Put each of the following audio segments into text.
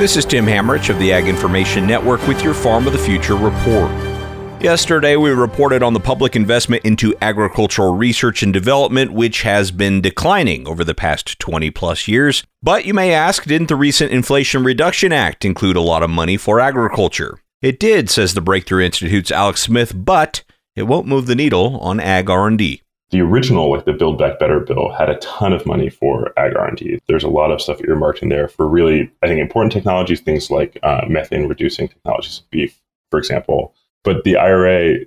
This is Tim Hammerich of the Ag Information Network with your Farm of the Future report. Yesterday, we reported on the public investment into agricultural research and development, which has been declining over the past 20 plus years. But you may ask, didn't the recent Inflation Reduction Act include a lot of money for agriculture? It did, says the Breakthrough Institute's Alex Smith, but it won't move the needle on ag R&D the original, like the Build Back Better bill, had a ton of money for ag R&D. There's a lot of stuff earmarked in there for really, I think, important technologies, things like uh, methane reducing technologies beef, for example. But the IRA,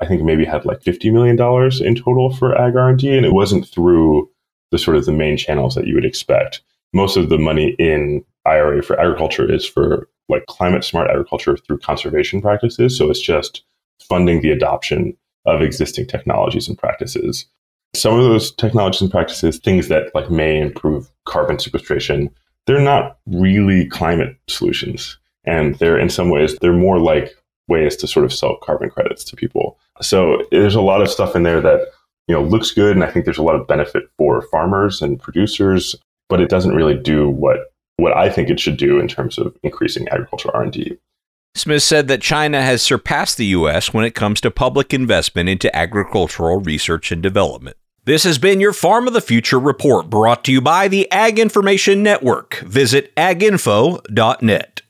I think, maybe had like $50 million in total for ag R&D, and it wasn't through the sort of the main channels that you would expect. Most of the money in IRA for agriculture is for like climate smart agriculture through conservation practices. So it's just funding the adoption of existing technologies and practices. Some of those technologies and practices, things that like may improve carbon sequestration, they're not really climate solutions. And they're in some ways, they're more like ways to sort of sell carbon credits to people. So there's a lot of stuff in there that, you know, looks good. And I think there's a lot of benefit for farmers and producers, but it doesn't really do what what I think it should do in terms of increasing agricultural R&D. Smith said that China has surpassed the U.S. when it comes to public investment into agricultural research and development. This has been your Farm of the Future report brought to you by the Ag Information Network. Visit aginfo.net.